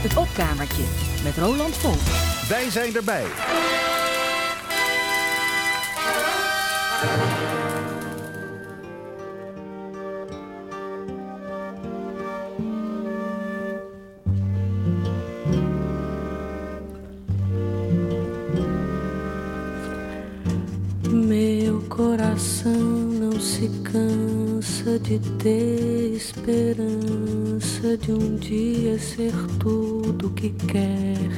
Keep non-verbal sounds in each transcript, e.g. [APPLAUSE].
Het opkamertje met Roland Volk. Wij zijn erbij. Meu coração não se cansa de ter esperança de um dia ser tudo que quer.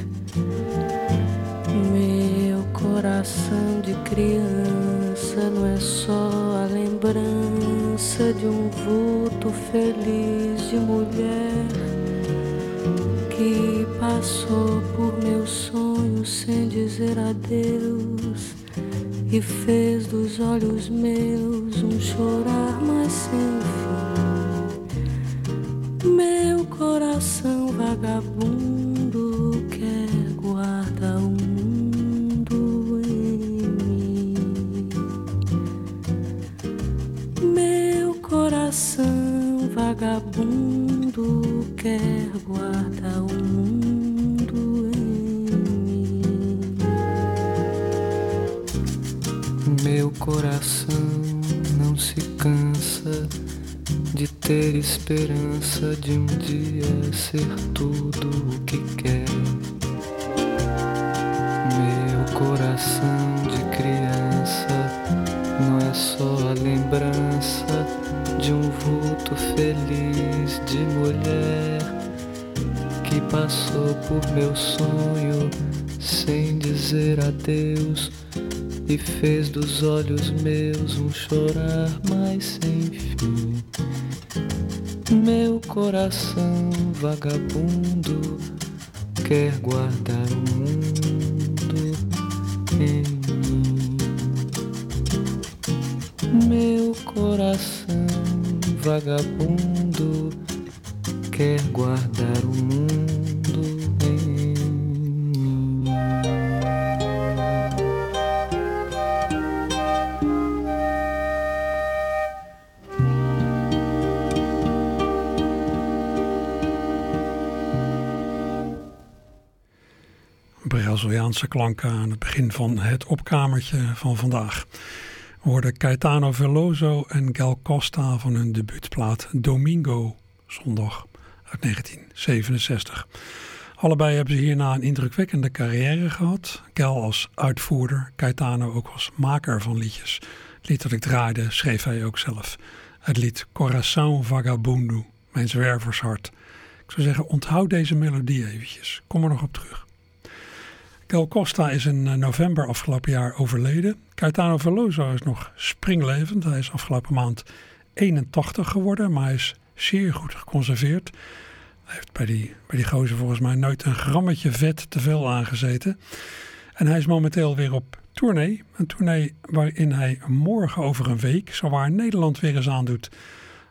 Meu coração de criança não é só a lembrança de um vulto feliz de mulher que passou por meus sonhos sem dizer adeus e fez dos olhos meus ser tudo o que quer. Meu coração de criança não é só a lembrança de um vulto feliz de mulher que passou por meu sonho sem dizer adeus e fez dos olhos meus um chorar mais sem fim. Meu coração vagabundo quer guardar o mundo em mim. Meu coração vagabundo quer guardar Braziliaanse klanken aan het begin van het opkamertje van vandaag. We hoorden Caetano Veloso en Gal Costa van hun debuutplaat Domingo, zondag uit 1967. Allebei hebben ze hierna een indrukwekkende carrière gehad. Gal als uitvoerder, Caetano ook als maker van liedjes. Het lied dat ik draaide schreef hij ook zelf. Het lied Coração Vagabundo, mijn zwervershart. Ik zou zeggen, onthoud deze melodie eventjes. Kom er nog op terug. Gal Costa is in eh, november afgelopen jaar overleden. Caetano Veloso is nog springlevend. Hij is afgelopen maand 81 geworden, maar hij is zeer goed geconserveerd. Hij heeft bij die, bij die gozer volgens mij nooit een grammetje vet te veel aangezeten. En hij is momenteel weer op tournee. Een tournee waarin hij morgen over een week zowaar Nederland weer eens aandoet.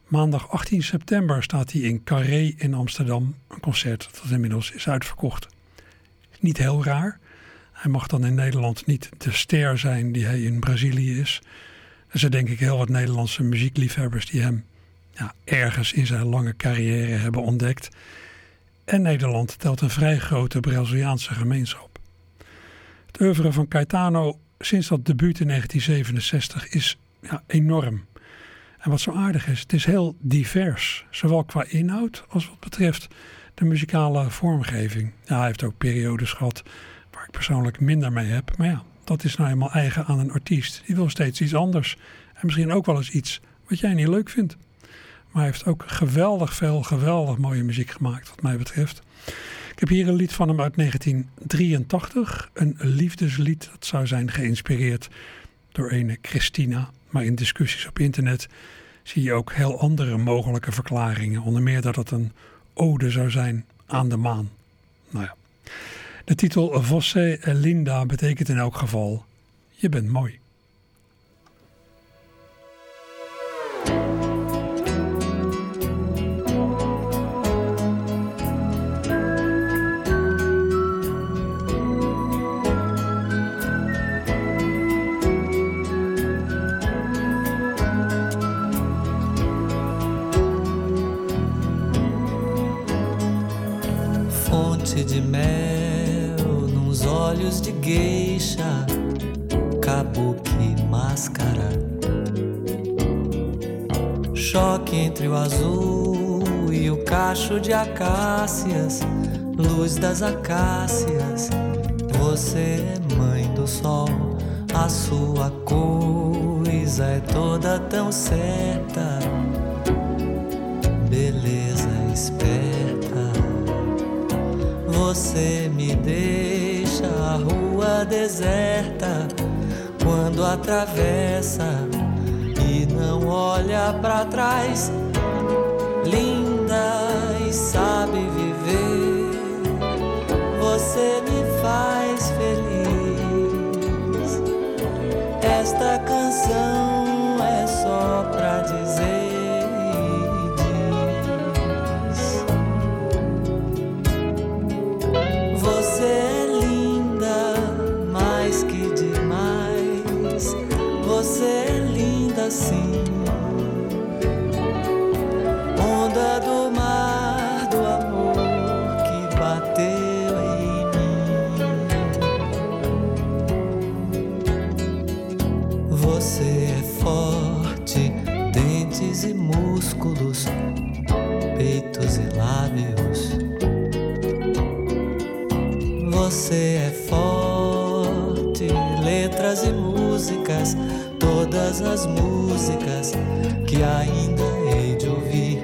Maandag 18 september staat hij in Carré in Amsterdam. Een concert dat inmiddels is uitverkocht. Niet heel raar. Hij mag dan in Nederland niet de ster zijn die hij in Brazilië is. Er zijn denk ik heel wat Nederlandse muziekliefhebbers die hem ja, ergens in zijn lange carrière hebben ontdekt. En Nederland telt een vrij grote Braziliaanse gemeenschap. Het oeuvre van Caetano sinds dat debuut in 1967 is ja, enorm. En wat zo aardig is, het is heel divers. Zowel qua inhoud als wat betreft de muzikale vormgeving. Ja, hij heeft ook periodes gehad ik persoonlijk minder mee heb. Maar ja, dat is nou eenmaal eigen aan een artiest. Die wil steeds iets anders. En misschien ook wel eens iets wat jij niet leuk vindt. Maar hij heeft ook geweldig veel, geweldig mooie muziek gemaakt, wat mij betreft. Ik heb hier een lied van hem uit 1983. Een liefdeslied. Dat zou zijn geïnspireerd door ene Christina. Maar in discussies op internet zie je ook heel andere mogelijke verklaringen. Onder meer dat het een ode zou zijn aan de maan. Nou ja. De titel Vosse Linda betekent in elk geval: Je bent mooi. Olhos de geisha, kabuki máscara. Choque entre o azul e o cacho de acácias, luz das acácias. Você é mãe do sol, a sua coisa é toda tão certa. Beleza esperta, você deserta quando atravessa e não olha para trás. Linda e sabe viver, você me faz feliz. Esta canção peitos e lábios. Você é forte, letras e músicas, todas as músicas que ainda hei de ouvir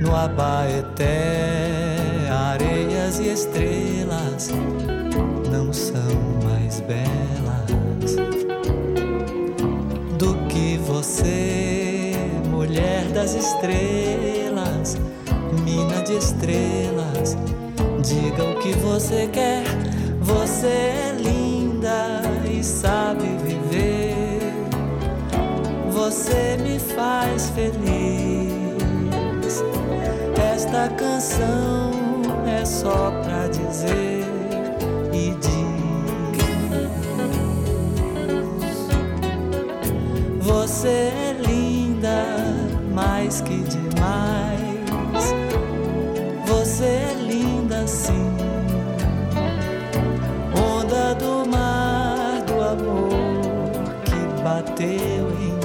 no Abaeté, areias e estrelas não são mais belas do que você, mulher das estrelas, estrelas. Diga o que você quer, você é linda e sabe viver. Você me faz feliz. Esta canção é só pra dizer e diz. Você é linda mais que demais. Bateu em.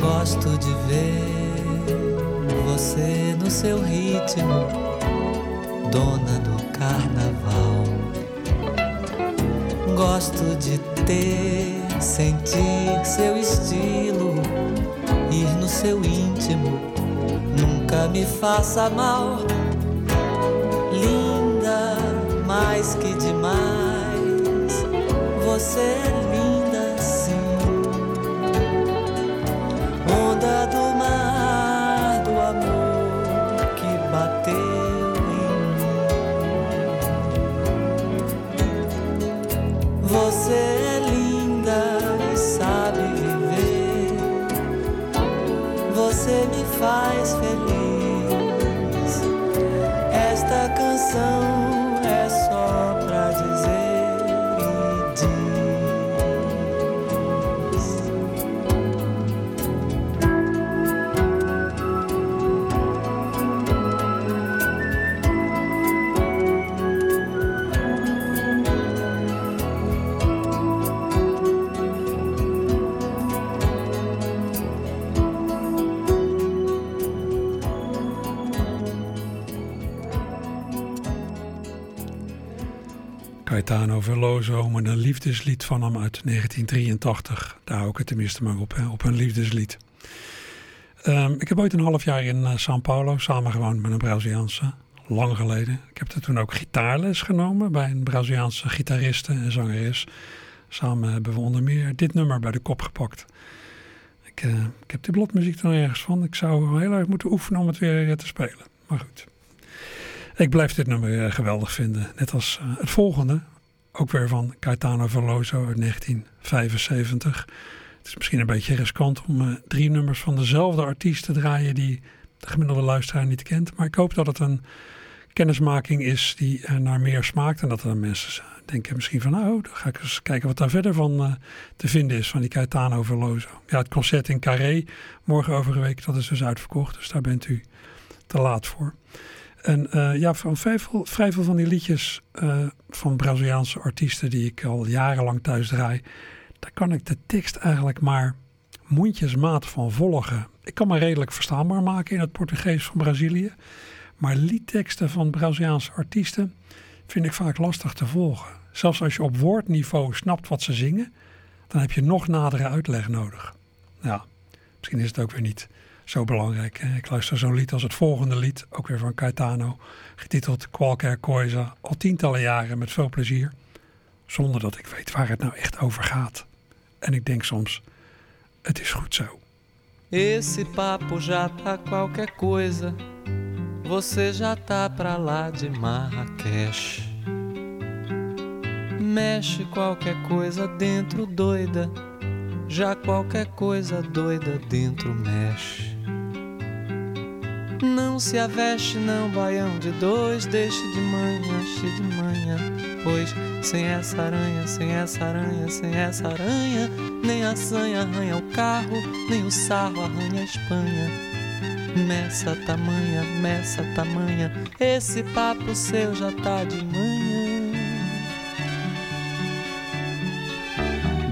Gosto de ver você no seu ritmo, dona do carnaval. Gosto de ter, sentir seu estilo, ir no seu íntimo, nunca me faça mal. Linda, mais que demais, você é Você Caetano Veloso met een liefdeslied van hem uit 1983. Daar hou ik het tenminste maar op, hè, op een liefdeslied. Ehm, ik heb ooit een half jaar in uh, São Paulo samengewoond met een Braziliaanse. Lang geleden. Ik heb er toen ook gitaarles genomen bij een Braziliaanse gitariste en zangeres. Samen hebben we onder meer dit nummer bij de kop gepakt. Ik, uh, ik heb die bladmuziek er ergens van. Ik zou heel erg moeten oefenen om het weer te spelen. Maar goed. Ik blijf dit nummer geweldig vinden. Net als het volgende. Ook weer van Caetano Veloso uit 1975. Het is misschien een beetje riskant om uh, drie nummers van dezelfde artiest te draaien die de gemiddelde luisteraar niet kent. Maar ik hoop dat het een kennismaking is die uh, naar meer smaakt. En dat er mensen denken misschien van nou, dan ga ik eens kijken wat daar verder van uh, te vinden is van die Caetano Veloso. Ja, het concert in Carré morgen over een week, dat is dus uitverkocht. Dus daar bent u te laat voor. En uh, ja, van vrij veel, van die liedjes uh, van Braziliaanse artiesten die ik al jarenlang thuis draai, daar kan ik de tekst eigenlijk maar mondjesmaat van volgen. Ik kan me redelijk verstaanbaar maken in het Portugees van Brazilië. Maar liedteksten van Braziliaanse artiesten vind ik vaak lastig te volgen. Zelfs als je op woordniveau snapt wat ze zingen, dan heb je nog nadere uitleg nodig. Ja, misschien is het ook weer niet zo belangrijk. Ik luister zo'n lied als het volgende lied, ook weer van Caetano, getiteld Qualquer Coisa, al tientallen jaren met veel plezier, zonder dat ik weet waar het nou echt over gaat. En ik denk soms, het is goed zo. Esse papo já tá qualquer coisa. Você já tá pra lá de Marrakech. Mexe qualquer coisa dentro doida. Já qualquer coisa doida dentro mexe. Não se aveste, não, baião de dois, deixe de manhã, cheio de manhã. Pois sem essa aranha, sem essa aranha, sem essa aranha, nem a sanha arranha o carro, nem o sarro arranha a Espanha. Nessa tamanha, nessa tamanha, esse papo seu já tá de manhã.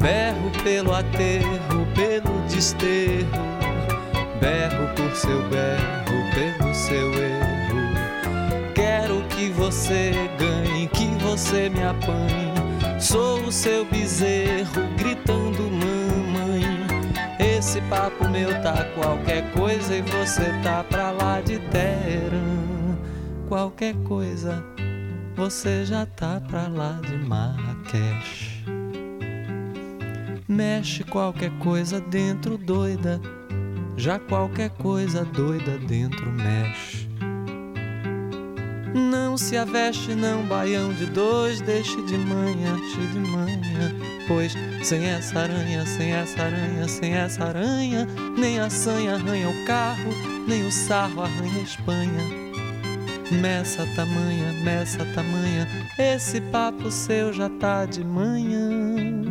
Berro pelo aterro, pelo desterro, berro por seu berro, pelo seu erro. Quero que você ganhe, que você me apanhe. Sou o seu bezerro, gritando mamãe. Esse papo meu tá qualquer coisa e você tá pra lá de Teherã. Qualquer coisa, você já tá pra lá de Marrakech. Mexe qualquer coisa dentro doida, já qualquer coisa doida dentro mexe. Não se aveste, não, baião de dois, deixe de manhã, cheio de manhã. Pois sem essa aranha, sem essa aranha, sem essa aranha, nem a sanha arranha o carro, nem o sarro arranha a Espanha. Meça tamanha, meça tamanha, esse papo seu já tá de manhã.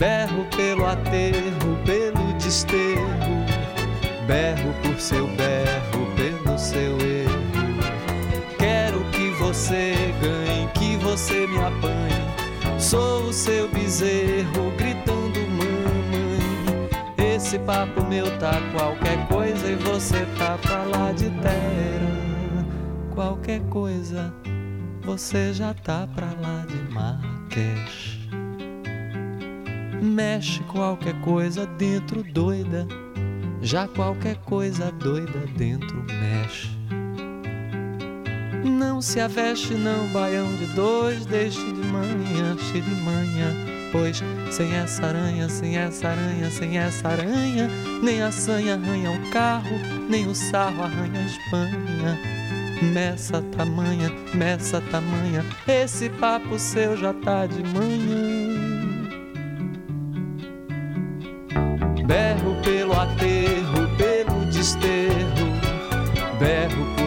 Berro pelo aterro, pelo desterro, berro por seu berro, pelo seu erro. Quero que você ganhe, que você me apanhe. Sou o seu bezerro, gritando mamãe. Esse papo meu tá qualquer coisa e você tá pra lá de terra. Qualquer coisa, você já tá pra lá de Marrakech. Mexe qualquer coisa dentro doida, já qualquer coisa doida dentro mexe. Não se aveste, não, baião de dois, deixe de manhã, cheio de manhã. Pois sem essa aranha, sem essa aranha, sem essa aranha, nem a sanha arranha o carro, nem o sarro arranha a Espanha. Meça tamanha, meça tamanha, esse papo seu já tá de manhã.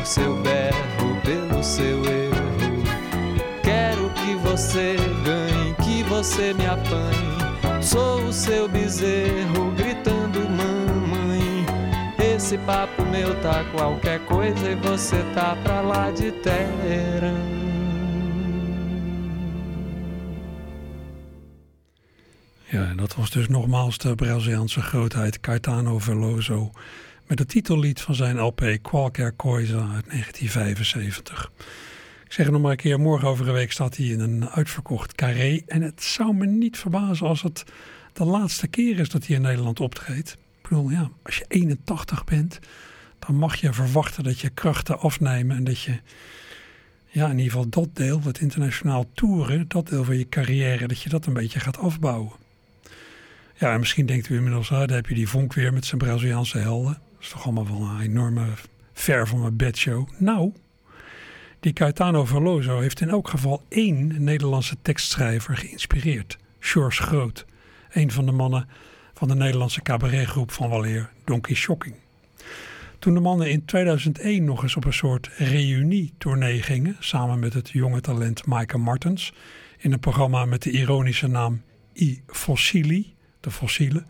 Por seu berro, pelo seu erro. Quero que você ganhe, que você me apanhe. Sou o seu bezerro, gritando mamãe. Esse papo meu tá qualquer coisa e você tá pra lá de Teherã. Ja, en dat was dus nogmaals de Braziliaanse grootheid Caetano Veloso met het titellied van zijn LP Qualquer Coisa uit 1975. Ik zeg het nog maar een keer, morgen over een week staat hij in een uitverkocht carré. En het zou me niet verbazen als het de laatste keer is dat hij in Nederland optreedt. Ik bedoel, ja, als je 81 bent, dan mag je verwachten dat je krachten afnemen en dat je, ja, in ieder geval dat deel, het internationaal toeren, dat deel van je carrière, dat je dat een beetje gaat afbouwen. Ja, en misschien denkt u inmiddels, ah, daar heb je die vonk weer met zijn Braziliaanse helden. Is toch allemaal wel een enorme ver van mijn bedshow. Nou, Die Caetano Veloso heeft in elk geval één Nederlandse tekstschrijver geïnspireerd. George Groot, een van de mannen van de Nederlandse cabaretgroep van waleer Donkey Shocking. Toen de mannen in 2001 nog eens op een soort reunie-tournee gingen, samen met het jonge talent Maaike Martens, in een programma met de ironische naam I Fossili, de fossielen,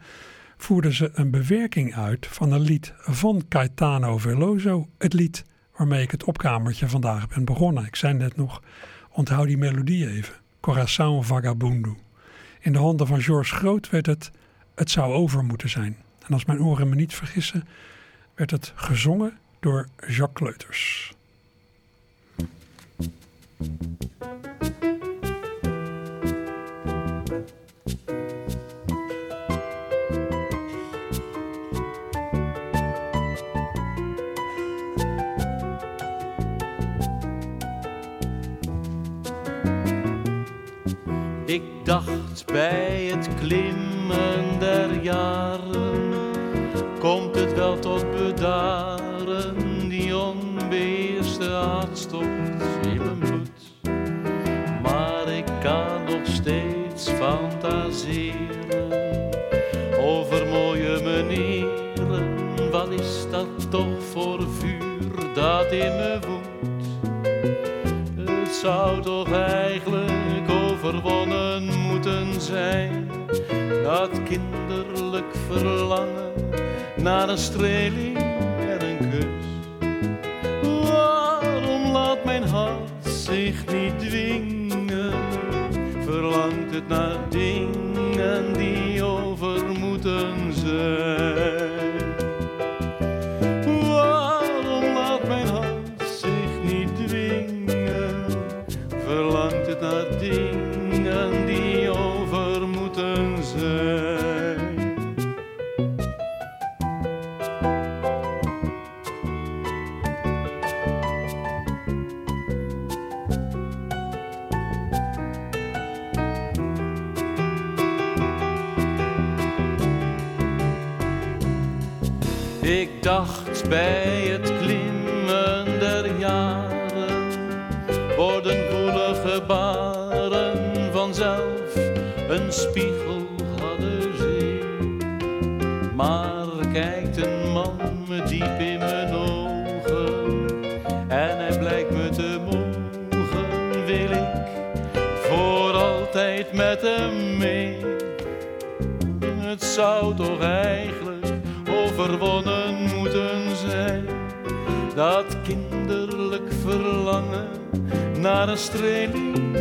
voerden ze een bewerking uit van een lied van Caetano Veloso, het lied waarmee ik het opkamertje vandaag ben begonnen. Ik zei net nog, onthoud die melodie even. Coração Vagabundo. In de handen van George Groot werd het Het zou over moeten zijn. En als mijn oren me niet vergissen, werd het gezongen door Jacques Kleuters. Dacht bij het klimmen der jaren, komt het wel tot bedaren, die onbeheerste hartstocht in mijn bloed. Maar ik kan nog steeds fantaseren over mooie manieren. Wat is dat toch voor vuur dat in me woedt? Het zou toch eigenlijk overwonnen zijn. Dat kinderlijk verlangen naar een streling en een kus. Waarom laat mijn hart zich niet dwingen? Verlangt het naar dingen die eigenlijk overwonnen moeten zijn. Dat kinderlijk verlangen naar een streling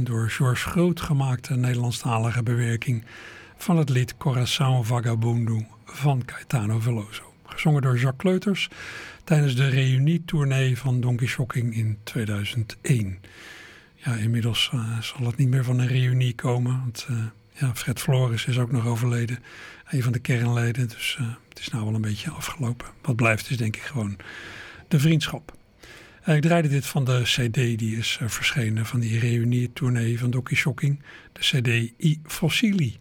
door George Groot gemaakte Nederlandstalige bewerking van het lied Coração Vagabundo van Caetano Veloso. Gezongen door Jacques Kleuters tijdens de reunie-tournee van Donkey Shocking in 2001. Ja, inmiddels uh, zal het niet meer van een reunie komen, want uh, ja, Fred Floris is ook nog overleden. Een van de kernleden, dus uh, het is nou wel een beetje afgelopen. Wat blijft is denk ik gewoon de vriendschap. Ik draaide dit van de cd die is verschenen van die reunie-tournee van Donkey Shocking. De cd I Fossili.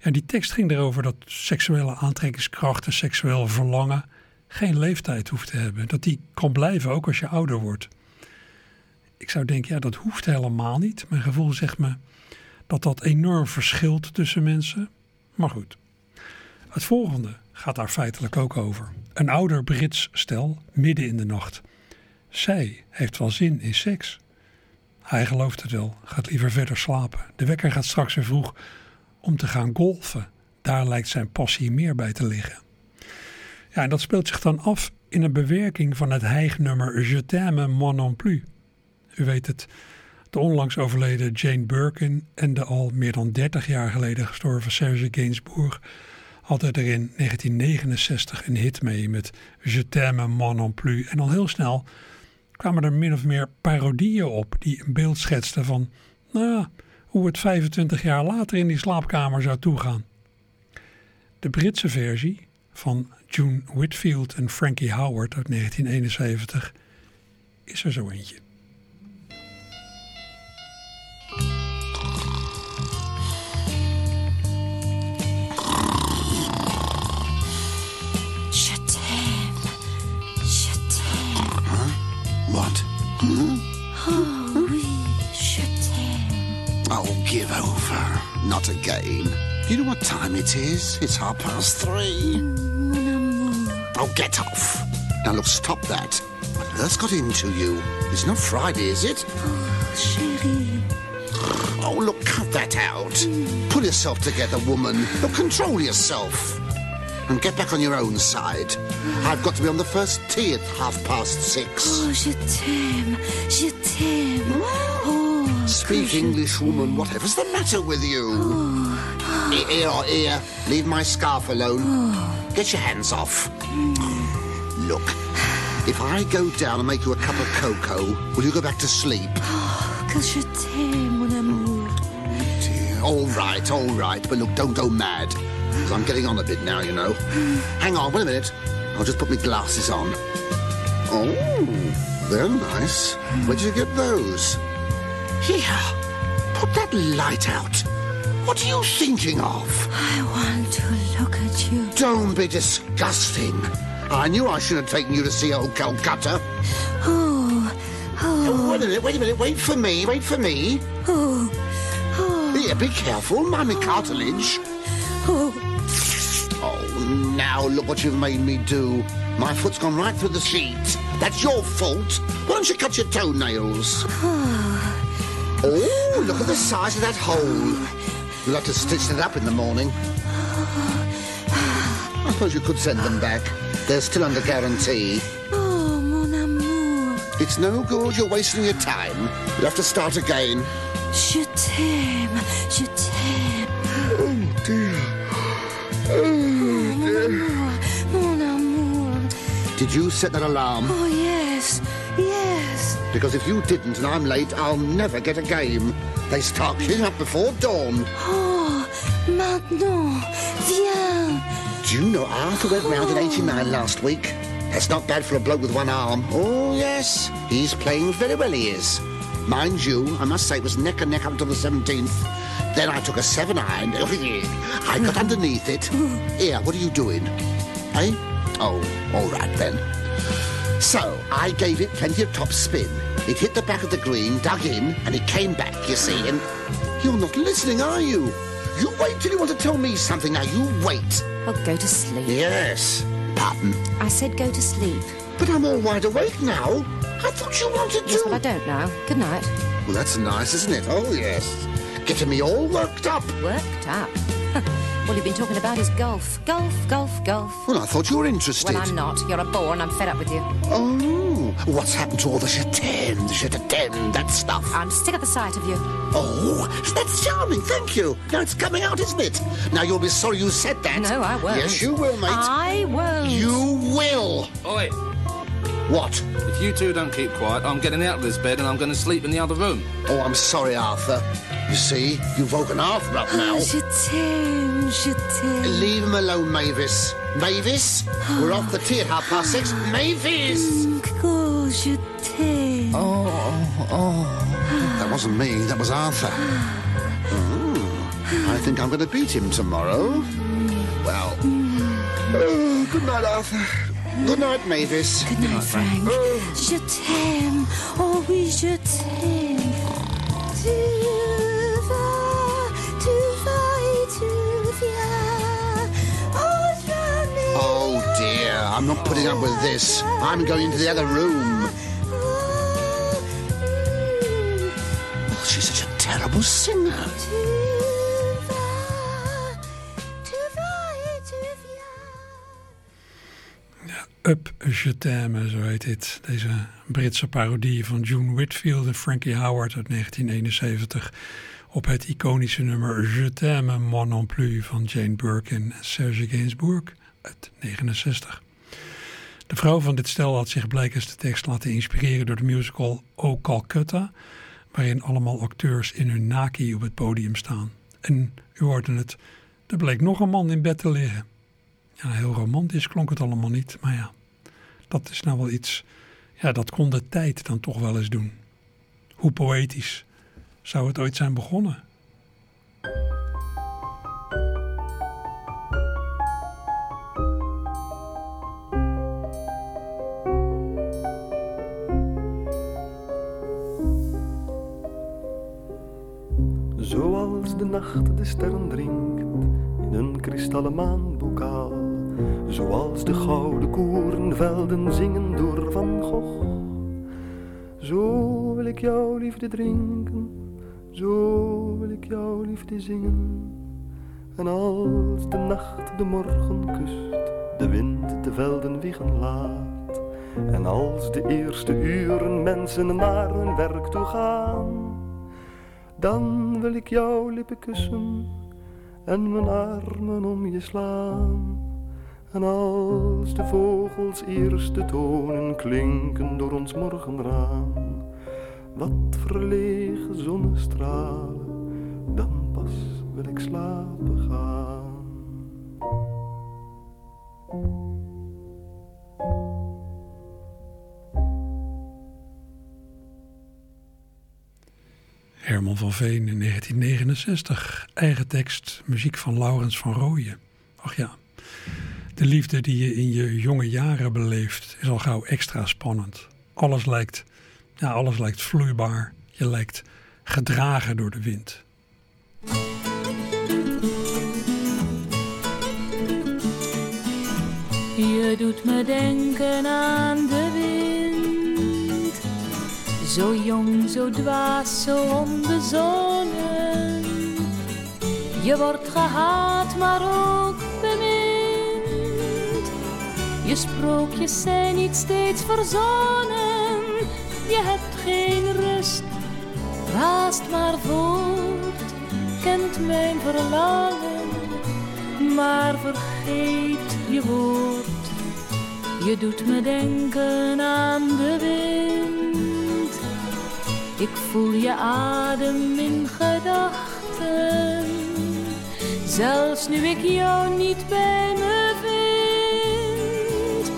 Ja, die tekst ging erover dat seksuele aantrekkingskracht en seksueel verlangen geen leeftijd hoeft te hebben. Dat die kan blijven ook als je ouder wordt. Ik zou denken, ja, dat hoeft helemaal niet. Mijn gevoel zegt me dat dat enorm verschilt tussen mensen. Maar goed. Het volgende gaat daar feitelijk ook over. Een ouder Brits stel midden in de nacht. Zij heeft wel zin in seks. Hij gelooft het wel, gaat liever verder slapen. De wekker gaat straks weer vroeg om te gaan golfen. Daar lijkt zijn passie meer bij te liggen. Ja, en dat speelt zich dan af in een bewerking van het hijgnummer Je t'aime moi non plus. U weet het, de onlangs overleden Jane Birkin en de al meer dan 30 jaar geleden gestorven Serge Gainsbourg hadden er in 1969 een hit mee met Je t'aime moi non plus. En al heel snel kwamen er min of meer parodieën op die een beeld schetsten van nou, hoe het 25 jaar later in die slaapkamer zou toegaan. De Britse versie van June Whitfield en Frankie Howard uit 1971 is er zo eentje. Oh, oui, je t'aime. Oh, give over. Not again. Do you know what time it is? It's half past three. Amour. Oh, get off. Now, look, stop that. What earth's got into you? It's not Friday, is it? Oh, chérie. Oh, look, cut that out. Hmm. Pull yourself together, woman. Look, control yourself. And get back on your own side. I've got to be on the first tee at half past six. Oh, je t'aime. Je t'aime. Oh, Speak English, woman. Whatever's the matter with you? Here, here, here. Leave my scarf alone. Oh. Get your hands off. Mm. Look, if I go down and make you a cup of cocoa, will you go back to sleep? que je t'aime, mon amour. All right, all right. But look, don't go mad. Because I'm getting on a bit now, you know. [SIGHS] Hang on, wait a minute. I'll just put my glasses on. Oh, they're nice. Where'd you get those? Here, put that light out. What are you thinking of? I want to look at you. Don't be disgusting. I knew I shouldn't have taken you to see old Calcutta. Oh, oh, Wait a minute, wait a minute, wait for me, wait for me. oh, oh, Here, be careful, mind me cartilage. oh. Now look what you've made me do. My foot's gone right through the sheet. That's your fault. Why don't you cut your toenails? [SIGHS] Oh, look at the size of that hole. You'll have to stitch it up in the morning. I suppose you could send them back. They're still under guarantee. Oh, mon amour. It's no good. You're wasting your time. You'll have to start again. Je t'aime. Je Did you set that alarm? Oh, yes. Yes. Because if you didn't and I'm late, I'll never get a game. They start cleaning up before dawn. Oh, maintenant. Viens. Do you know Arthur went round in 89 last week? That's not bad for a bloke with one arm. Oh, yes. He's playing very well, he is. Mind you, I must say it was neck and neck up until the 17th. Then I took a seven iron. I got [LAUGHS] underneath it. Here, what are you doing? Eh? Oh, all right then. So, I gave it plenty of top spin. It hit the back of the green, dug in, and it came back, you see, and... You're not listening, are you? You wait till you want to tell me something. Now, you wait. Oh, go to sleep. Yes. Pardon. I said go to sleep. But I'm all wide awake now. I thought you wanted to. Yes, but I don't now. Good night. Well, that's nice, isn't it? Oh, yes. Getting me all worked up. Worked up. [LAUGHS] All you've been talking about is golf. Golf, golf, golf. Well, I thought you were interested. Well, I'm not. You're a bore and I'm fed up with you. Oh, what's happened to all the chatem, the chatem, that stuff? I'm sick of the sight of you. Oh, that's charming, thank you. Now it's coming out, isn't it? Now you'll be sorry you said that. No, I won't. Yes, you will, mate. I won't. You will. Oi, What? if you two don't keep quiet, I'm getting out of this bed and I'm going to sleep in the other room. Oh, I'm sorry, Arthur. You see, you've woken Arthur up now. Oh, je t'aime. Je t'aime. Leave him alone, Mavis. Mavis, we're off the tee at half past six. Mavis! Oh, je t'aime. Oh, oh, oh. That wasn't me, that was Arthur. Oh, I think I'm going to beat him tomorrow. Well, oh, good night, Arthur. Good night, Mavis. Good night, Frank. Je t'aime. Oh oui, je t'aime. Not putting up with this. I'm going into the other room. Oh, she's such a terrible singer. Up Je T'aime, zo heet dit. Deze Britse parodie van June Whitfield en Frankie Howard uit 1971 op het iconische nummer Je T'aime Moi Non Plus van Jane Birkin en Serge Gainsbourg uit 69. De vrouw van dit stel had zich blijkens de tekst laten inspireren door de musical O Calcutta, waarin allemaal acteurs in hun naki op het podium staan. En u hoorde het, er bleek nog een man in bed te liggen. Ja, heel romantisch klonk het allemaal niet, maar ja, dat is nou wel iets, ja, dat kon de tijd dan toch wel eens doen. Hoe poëtisch zou het ooit zijn begonnen? Zoals de nacht de sterren drinkt in een kristallen maanbokaal. Zoals de gouden koerenvelden zingen door Van Gogh. Zo wil ik jouw liefde drinken, zo wil ik jouw liefde zingen. En als de nacht de morgen kust, de wind de velden wiegen laat. En als de eerste uren mensen naar hun werk toe gaan dan wil ik jouw lippen kussen en mijn armen om je slaan. En als de vogels eerste tonen klinken door ons morgenraam, wat verlegen zonnestralen, dan pas wil ik slapen gaan. Herman van Veen in 1969. Eigen tekst, muziek van Laurens van Rooyen. Ach ja, de liefde die je in je jonge jaren beleeft is al gauw extra spannend. Alles lijkt, ja, alles lijkt vloeibaar. Je lijkt gedragen door de wind. Je doet me denken aan de. Zo jong, zo dwaas, zo onbezonnen. Je wordt gehaat, maar ook bemind. Je sprookjes zijn niet steeds verzonnen. Je hebt geen rust, raast maar voort. Kent mijn verlangen, maar vergeet je woord. Je doet me denken aan de wind. Ik voel je adem in gedachten. Zelfs nu ik jou niet bij me vind.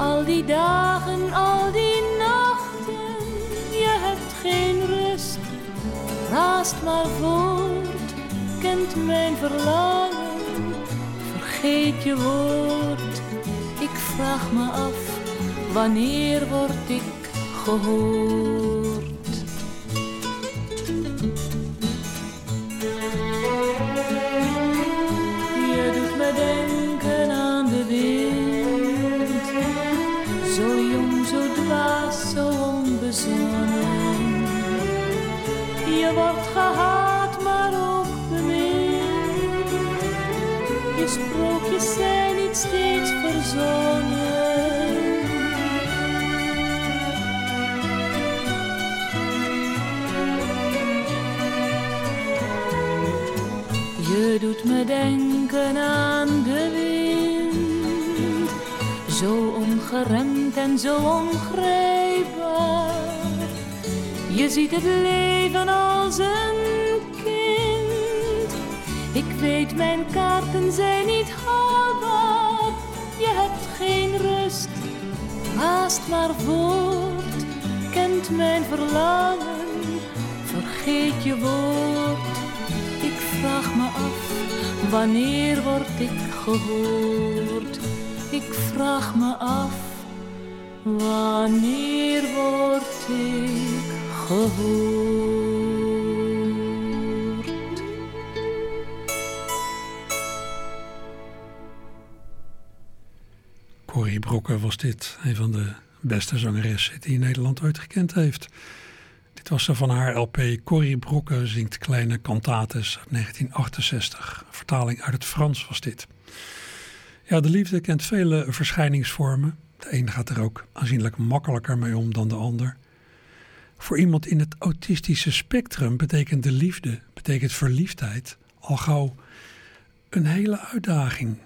Al die dagen, al die nachten. Je hebt geen rust. Raast maar voort. Kent mijn verlangen. Vergeet je woord. Ik vraag me af, wanneer word ik gehoord? Me denken aan de wind, zo ongeremd en zo ongrijpbaar. Je ziet het leven als een kind. Ik weet, mijn kaarten zijn niet haalbaar. Je hebt geen rust, haast maar voort. Kent mijn verlangen, vergeet je woord. Ik vraag me af, wanneer word ik gehoord? Ik vraag me af, wanneer word ik gehoord? Corrie Brokken was dit, een van de beste zangeressen die Nederland ooit gekend heeft. Dit was ze van haar LP Corrie Brokken zingt kleine cantates uit 1968. Een vertaling uit het Frans was dit. Ja, de liefde kent vele verschijningsvormen. De een gaat er ook aanzienlijk makkelijker mee om dan de ander. Voor iemand in het autistische spectrum betekent de liefde, betekent verliefdheid al gauw een hele uitdaging.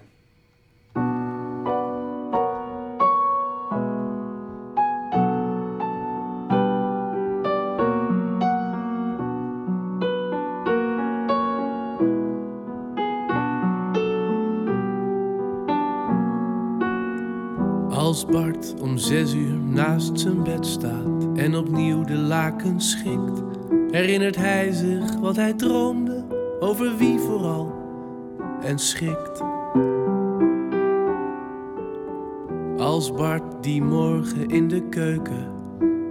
Om zes uur naast zijn bed staat en opnieuw de lakens schikt, herinnert hij zich wat hij droomde, over wie vooral, en schikt. Als Bart die morgen in de keuken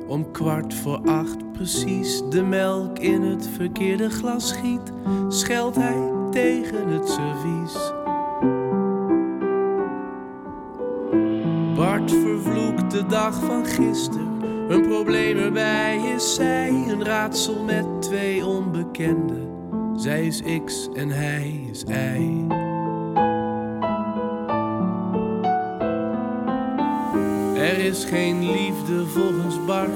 om kwart voor acht precies de melk in het verkeerde glas schiet, scheldt hij tegen het servies. Dag van gisteren. Een probleem erbij is zij, een raadsel met twee onbekenden. Zij is X en hij is Y. Er is geen liefde volgens Bart,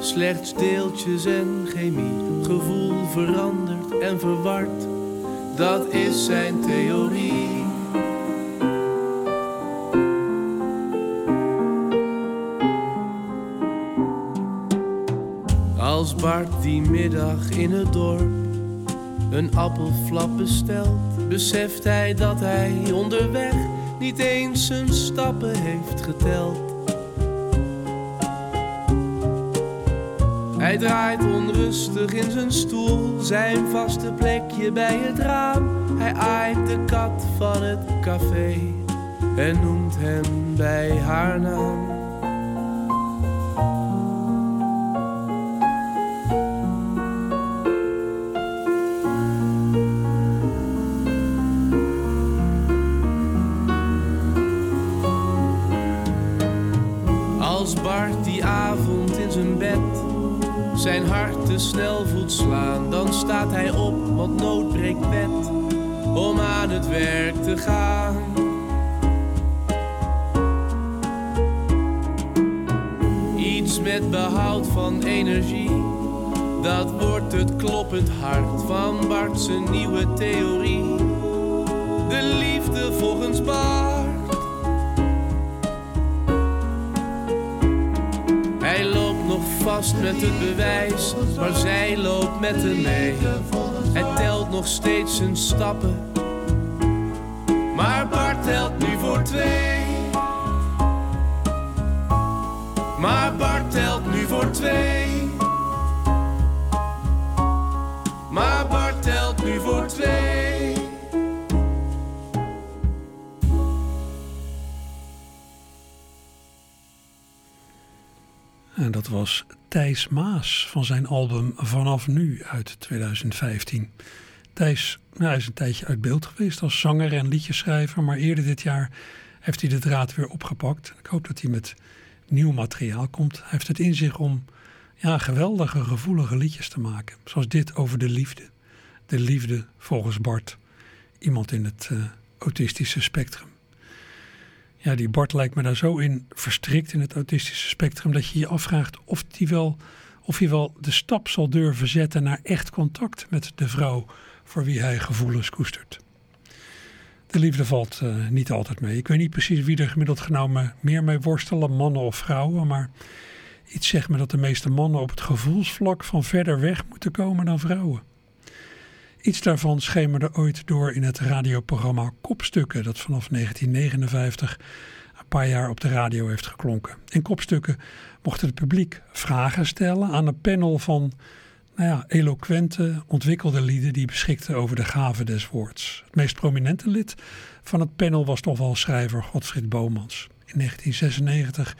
slechts deeltjes en chemie. Gevoel verandert en verward, dat is zijn theorie. Bart die middag in het dorp een appelflap bestelt, beseft hij dat hij onderweg niet eens zijn stappen heeft geteld. Hij draait onrustig in zijn stoel, zijn vaste plekje bij het raam. Hij aait de kat van het café en noemt hem bij haar naam. Behoud van energie, dat wordt het kloppend hart van Bart zijn nieuwe theorie. De liefde volgens Bart. Hij loopt nog vast met het bewijs, maar zij loopt met hem mee. Hij telt nog steeds zijn stappen, maar Bart telt nu voor twee. Maar Bart telt nu voor twee. Maar Bart telt nu voor twee. En dat was Thijs Maas van zijn album Vanaf Nu uit 2015. Thijs nou, is een tijdje uit beeld geweest als zanger en liedjeschrijver, maar eerder dit jaar heeft hij de draad weer opgepakt. Ik hoop dat hij met nieuw materiaal komt. Heeft het in zich om ja, geweldige, gevoelige liedjes te maken. Zoals dit over de liefde. De liefde volgens Bart. Iemand in het uh, autistische spectrum. Ja, die Bart lijkt me daar zo in verstrikt in het autistische spectrum dat je je afvraagt of hij wel, of hij wel de stap zal durven zetten naar echt contact met de vrouw voor wie hij gevoelens koestert. De liefde valt uh, niet altijd mee. Ik weet niet precies wie er gemiddeld genomen meer mee worstelen, mannen of vrouwen, maar iets zegt me dat de meeste mannen op het gevoelsvlak van verder weg moeten komen dan vrouwen. Iets daarvan schemerde ooit door in het radioprogramma Kopstukken, dat vanaf 1959 een paar jaar op de radio heeft geklonken. In Kopstukken mocht het publiek vragen stellen aan een panel van nou ja, eloquente, ontwikkelde lieden die beschikten over de gave des woords. Het meest prominente lid van het panel was toch wel schrijver Godfried Bomans. In 1996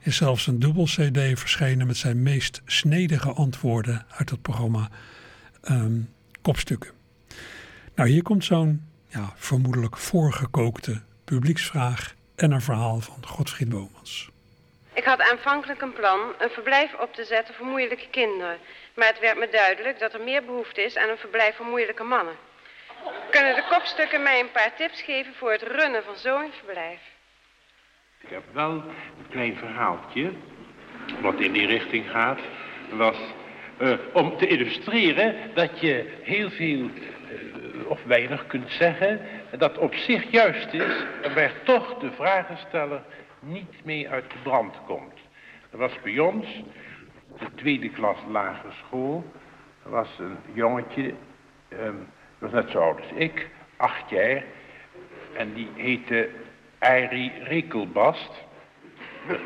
is zelfs een dubbel cd verschenen met zijn meest snedige antwoorden uit het programma um, Kopstukken. Nou, hier komt zo'n ja, vermoedelijk voorgekookte publieksvraag en een verhaal van Godfried Bomans. Ik had aanvankelijk een plan een verblijf op te zetten voor moeilijke kinderen. Maar het werd me duidelijk dat er meer behoefte is aan een verblijf voor moeilijke mannen. Kunnen de kopstukken mij een paar tips geven voor het runnen van zo'n verblijf? Ik heb wel een klein verhaaltje, wat in die richting gaat. Was uh, om te illustreren dat je heel veel uh, of weinig kunt zeggen, dat op zich juist is, waar toch de vragensteller niet mee uit de brand komt. Er was bij ons, de tweede klas lagere school, er was een jongetje, um, was net zo oud als ik, acht jaar, en die heette Arie Rekelbast. Dat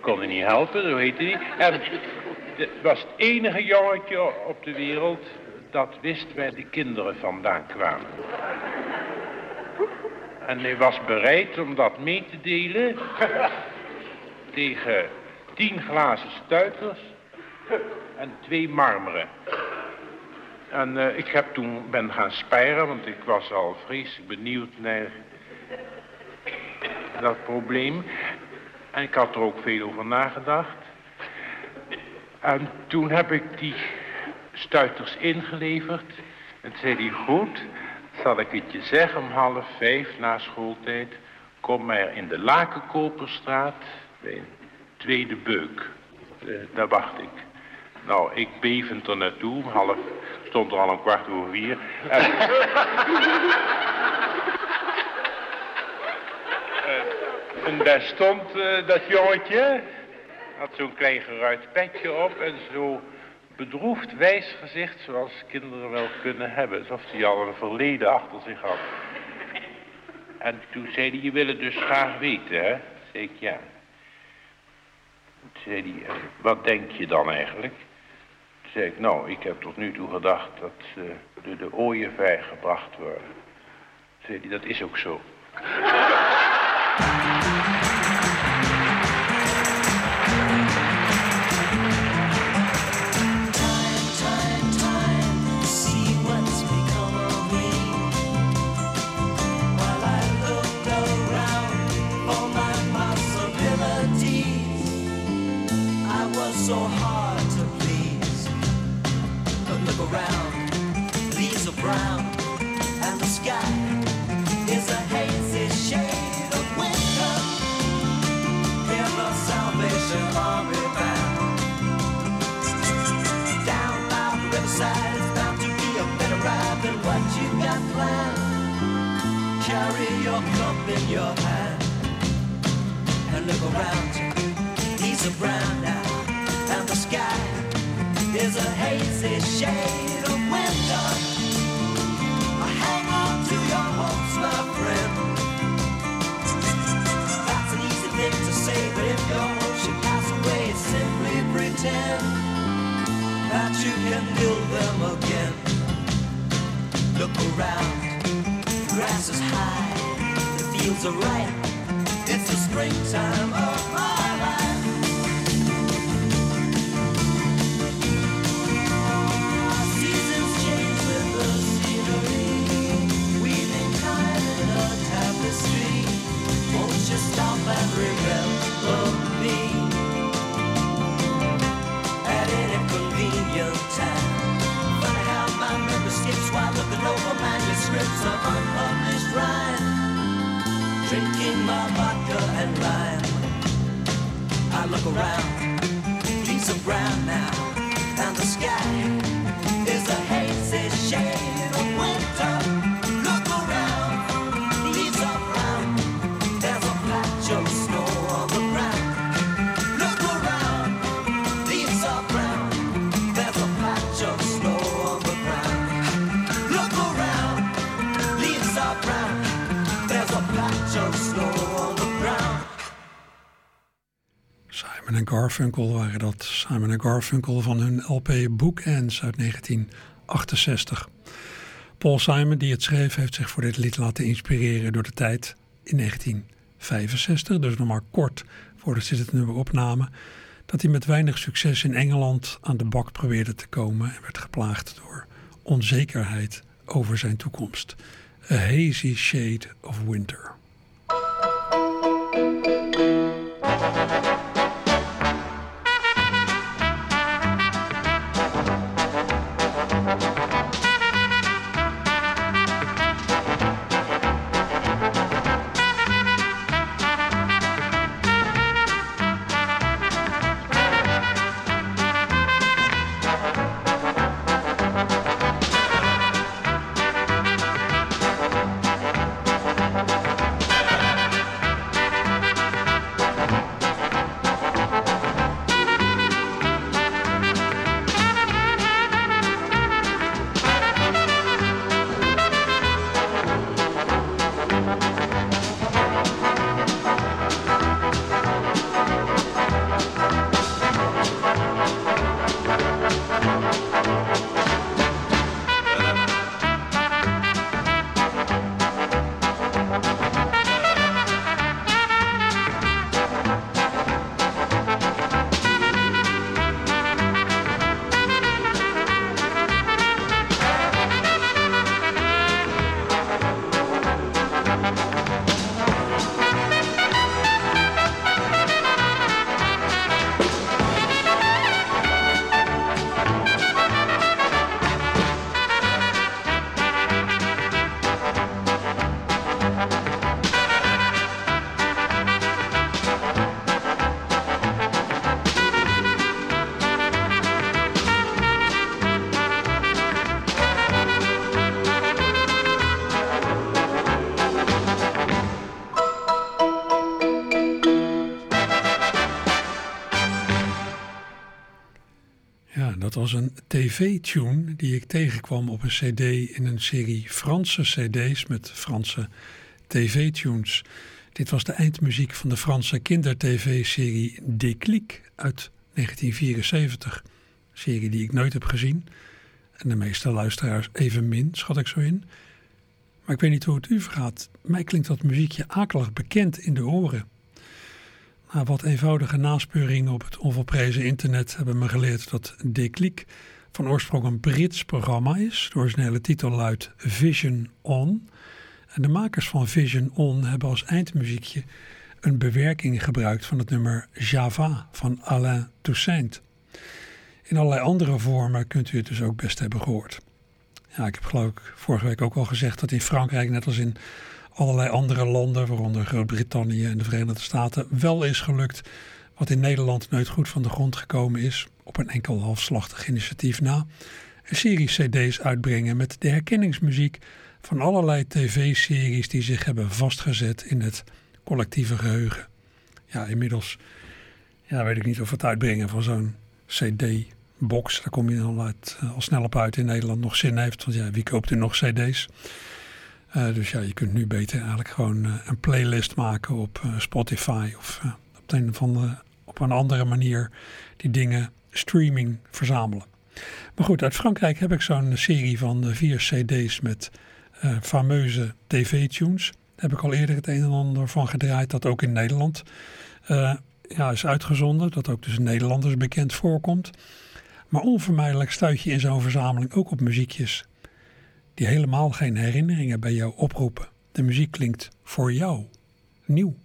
kon hij niet helpen, zo heette hij. En het was het enige jongetje op de wereld dat wist waar de kinderen vandaan kwamen. En hij was bereid om dat mee te delen [LAUGHS] tegen tien glazen stuiters en twee marmeren. En uh, ik heb toen ben gaan spijren, want ik was al vreselijk benieuwd naar dat probleem. En ik had er ook veel over nagedacht. En toen heb ik die stuiters ingeleverd. En zei hij, goed, zal ik het je zeggen om half vijf na schooltijd. Kom maar in de Lakenkoperstraat bij een tweede beuk. Uh, daar wacht ik. Nou, ik bevend er naartoe, half, stond er al een kwart over vier. En, uh, en daar stond dat jongetje, had zo'n klein geruit petje op en zo bedroefd wijs gezicht zoals kinderen wel kunnen hebben. Alsof hij al een verleden achter zich had. En toen zei hij, je wil het dus graag weten, hè? Zei ik, ja. Toen zei hij, wat denk je dan eigenlijk? Toen zei ik, nou, ik heb tot nu toe gedacht dat ze door de ooievaar gebracht worden. Toen zei hij, dat is ook zo. Your cup in your hand and look around. Leaves are brown now and the sky is a hazy shade of winter. Hang on to your hopes, my friend. That's an easy thing to say, but if your hopes should pass away, simply pretend that you can build them again. Look around, grass is high, feels alright. It's the springtime of my life. Seasons change with the scenery, weaving time in a tapestry. Won't you stop and remember me at any convenient time? Funny how my memory while looking over manuscripts of. Drinking my vodka and lime. I look around, leaves are brown now, and the sky Garfunkel waren dat. Simon en Garfunkel van hun LP Bookends uit 1968. Paul Simon, die het schreef, heeft zich voor dit lied laten inspireren door de tijd in 1965, dus nog maar kort voordat ze het nummer opnamen, dat hij met weinig succes in Engeland aan de bak probeerde te komen en werd geplaagd door onzekerheid over zijn toekomst. A hazy shade of winter. Een tv-tune die ik tegenkwam op een cd in een serie Franse cd's met Franse tv-tunes. Dit was de eindmuziek van de Franse kindertv-serie Déclic uit 1974. Een serie die ik nooit heb gezien. En de meeste luisteraars evenmin, schat ik zo in. Maar ik weet niet hoe het u vergaat. Mij klinkt dat muziekje akelig bekend in de oren. Na wat eenvoudige naspeuringen op het onvolprezen internet hebben me geleerd dat Declic van oorsprong een Brits programma is. De originele titel luidt Vision On. En de makers van Vision On hebben als eindmuziekje een bewerking gebruikt van het nummer Java van Alain Toussaint. In allerlei andere vormen kunt u het dus ook best hebben gehoord. Ja, ik heb geloof ik vorige week ook al gezegd dat in Frankrijk, net als in allerlei andere landen, waaronder Groot-Brittannië en de Verenigde Staten, wel is gelukt wat in Nederland nooit goed van de grond gekomen is, op een enkel halfslachtig initiatief na, een serie cd's uitbrengen met de herkenningsmuziek van allerlei tv-series die zich hebben vastgezet in het collectieve geheugen. Ja, inmiddels ja, weet ik niet of het uitbrengen van zo'n cd-box, daar kom je al, uit, al snel op uit in Nederland, nog zin heeft. Want ja, wie koopt er nog cd's? Uh, dus ja, je kunt nu beter eigenlijk gewoon uh, een playlist maken op Spotify of op, een van de, op een andere manier die dingen streaming verzamelen. Maar goed, uit Frankrijk heb ik zo'n serie van vier cd's met fameuze tv-tunes. Daar heb ik al eerder het een en ander van gedraaid, dat ook in Nederland ja, is uitgezonden. Dat ook dus Nederlanders bekend voorkomt. Maar onvermijdelijk stuit je in zo'n verzameling ook op muziekjes die helemaal geen herinneringen bij jou oproepen. De muziek klinkt voor jou nieuw.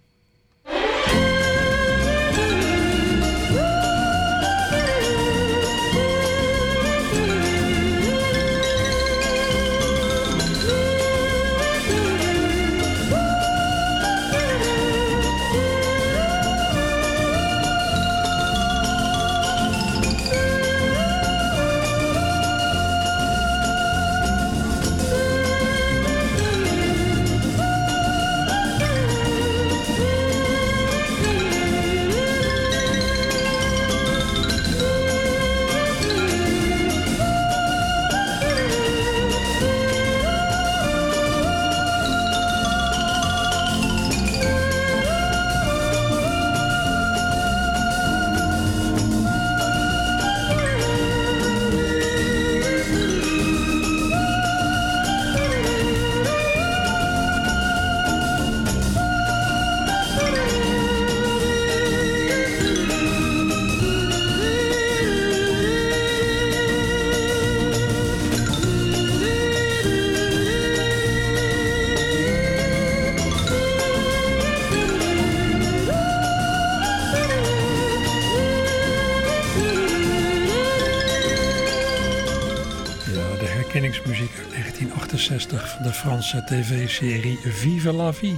De Franse tv-serie Vive la Vie.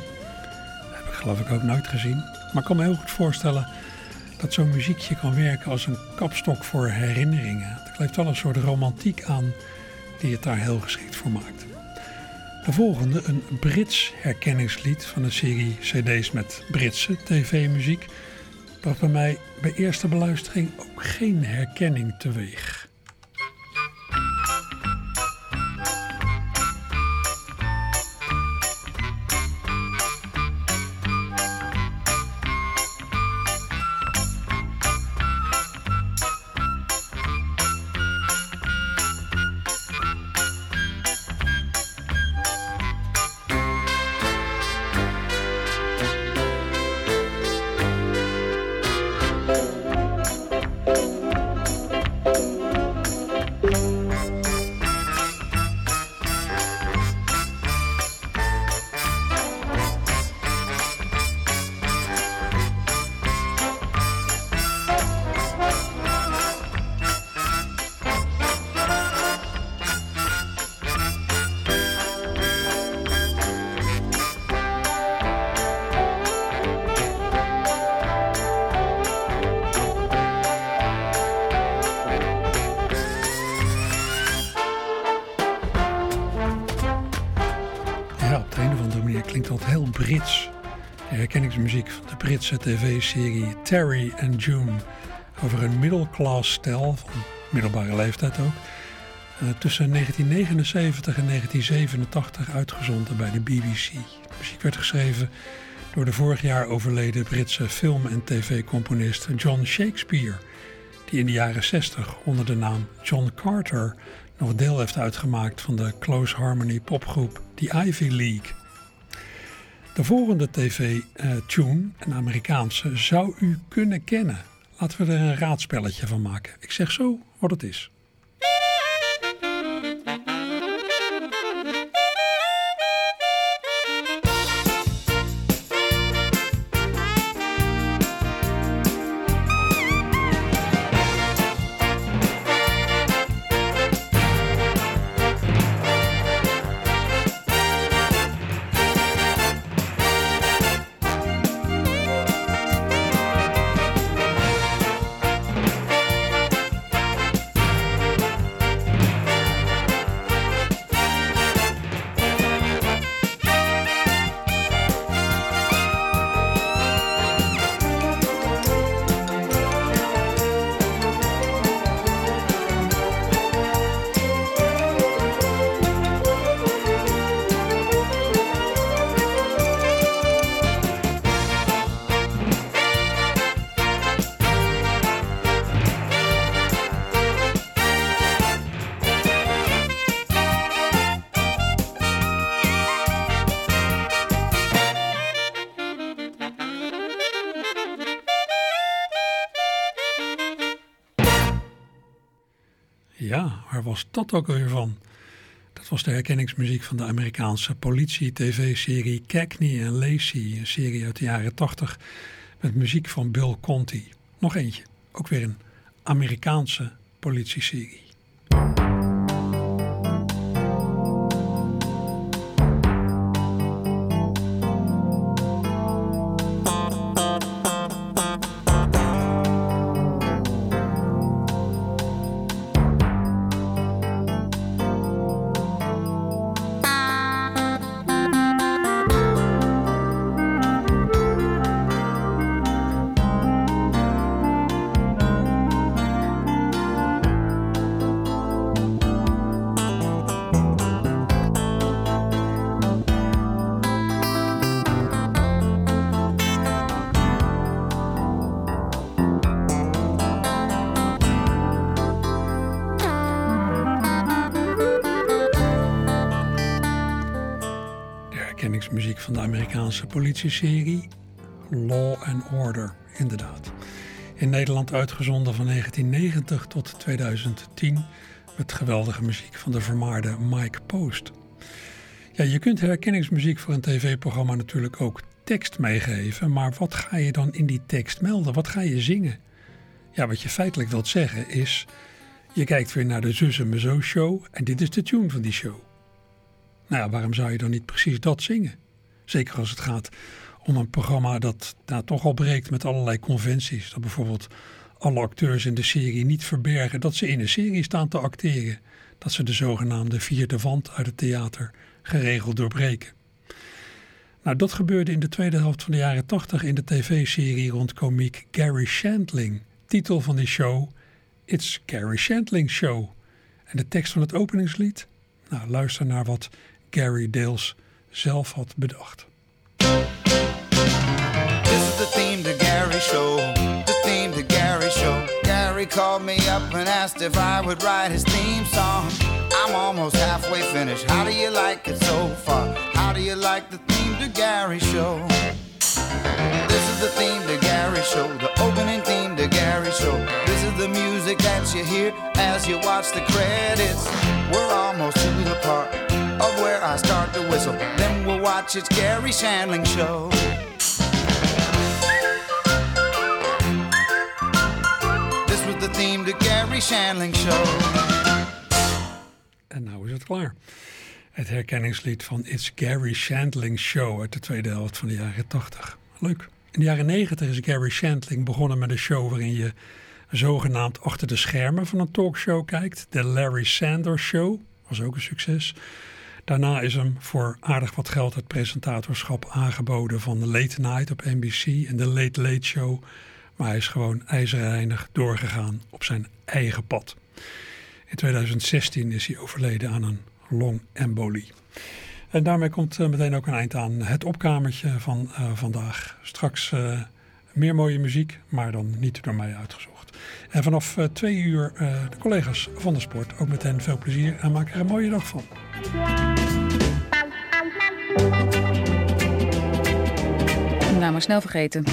Dat heb ik geloof ik ook nooit gezien. Maar ik kan me heel goed voorstellen dat zo'n muziekje kan werken als een kapstok voor herinneringen. Er kleeft wel een soort romantiek aan die het daar heel geschikt voor maakt. De volgende, een Brits herkenningslied van een serie cd's met Britse tv-muziek, bracht bij mij bij eerste beluistering ook geen herkenning teweeg. Tv-serie Terry and June over een middelklas stel van middelbare leeftijd ook. Uh, tussen 1979 en 1987 uitgezonden bij de BBC. De muziek werd geschreven door de vorig jaar overleden Britse film- en tv-componist John Shakespeare, die in de jaren 60 onder de naam John Carter nog deel heeft uitgemaakt van de Close Harmony popgroep The Ivy League. De volgende tv-tune, een Amerikaanse, zou u kunnen kennen. Laten we er een raadspelletje van maken. Ik zeg zo wat het is. Was dat ook weer van? Dat was de herkenningsmuziek van de Amerikaanse politie-tv-serie Cagney en Lacey, een serie uit de jaren 80 met muziek van Bill Conti. Nog eentje, ook weer een Amerikaanse politieserie. Amerikaanse politieserie Law and Order, inderdaad. In Nederland uitgezonden van 1990 tot 2010 met geweldige muziek van de vermaarde Mike Post. Ja, je kunt herkenningsmuziek voor een tv-programma natuurlijk ook tekst meegeven, maar wat ga je dan in die tekst melden? Wat ga je zingen? Ja, wat je feitelijk wilt zeggen is, je kijkt weer naar de Zus en Zo show en dit is de tune van die show. Nou ja, waarom zou je dan niet precies dat zingen? Zeker als het gaat om een programma dat nou, toch al breekt met allerlei conventies. Dat bijvoorbeeld alle acteurs in de serie niet verbergen dat ze in een serie staan te acteren. Dat ze de zogenaamde vierde wand uit het theater geregeld doorbreken. Nou, dat gebeurde in de tweede helft van de jaren 80 in de tv-serie rond komiek Gary Shandling. Titel van die show: It's Gary Shandling Show. En de tekst van het openingslied? Nou, luister naar wat Gary deels zelf had bedacht. This is the theme to Gary show, the theme to Gary show. Gary called me up and asked if I would write his theme song. I'm almost halfway finished. How do you like it so far? How do you like the theme to Gary show? This is the theme to Gary show, the opening theme to Gary show. This is the music that you hear as you watch the credits. We're almost to the part of where I start to whistle. Then we'll watch its Gary Shandling show. This was the theme to Gary Shandling show. En nou is het klaar. Het herkenningslied van It's Gary Shandling Show uit de tweede helft van de jaren 80. Leuk. In de jaren 90 is Gary Shandling begonnen met een show waarin je zogenaamd achter de schermen van een talkshow kijkt. De Larry Sanders Show was ook een succes. Daarna is hem voor aardig wat geld het presentatorschap aangeboden van de Late Night op NBC en de Late Late Show, Maar hij is gewoon ijzerreinig doorgegaan op zijn eigen pad. In 2016 is hij overleden aan een longembolie. En daarmee komt uh, meteen ook een eind aan het opkamertje van uh, vandaag. Straks uh, meer mooie muziek, maar dan niet door mij uitgezocht. En vanaf twee uur de collega's van de sport. Ook met hen veel plezier en maak er een mooie dag van. Nou, maar snel vergeten.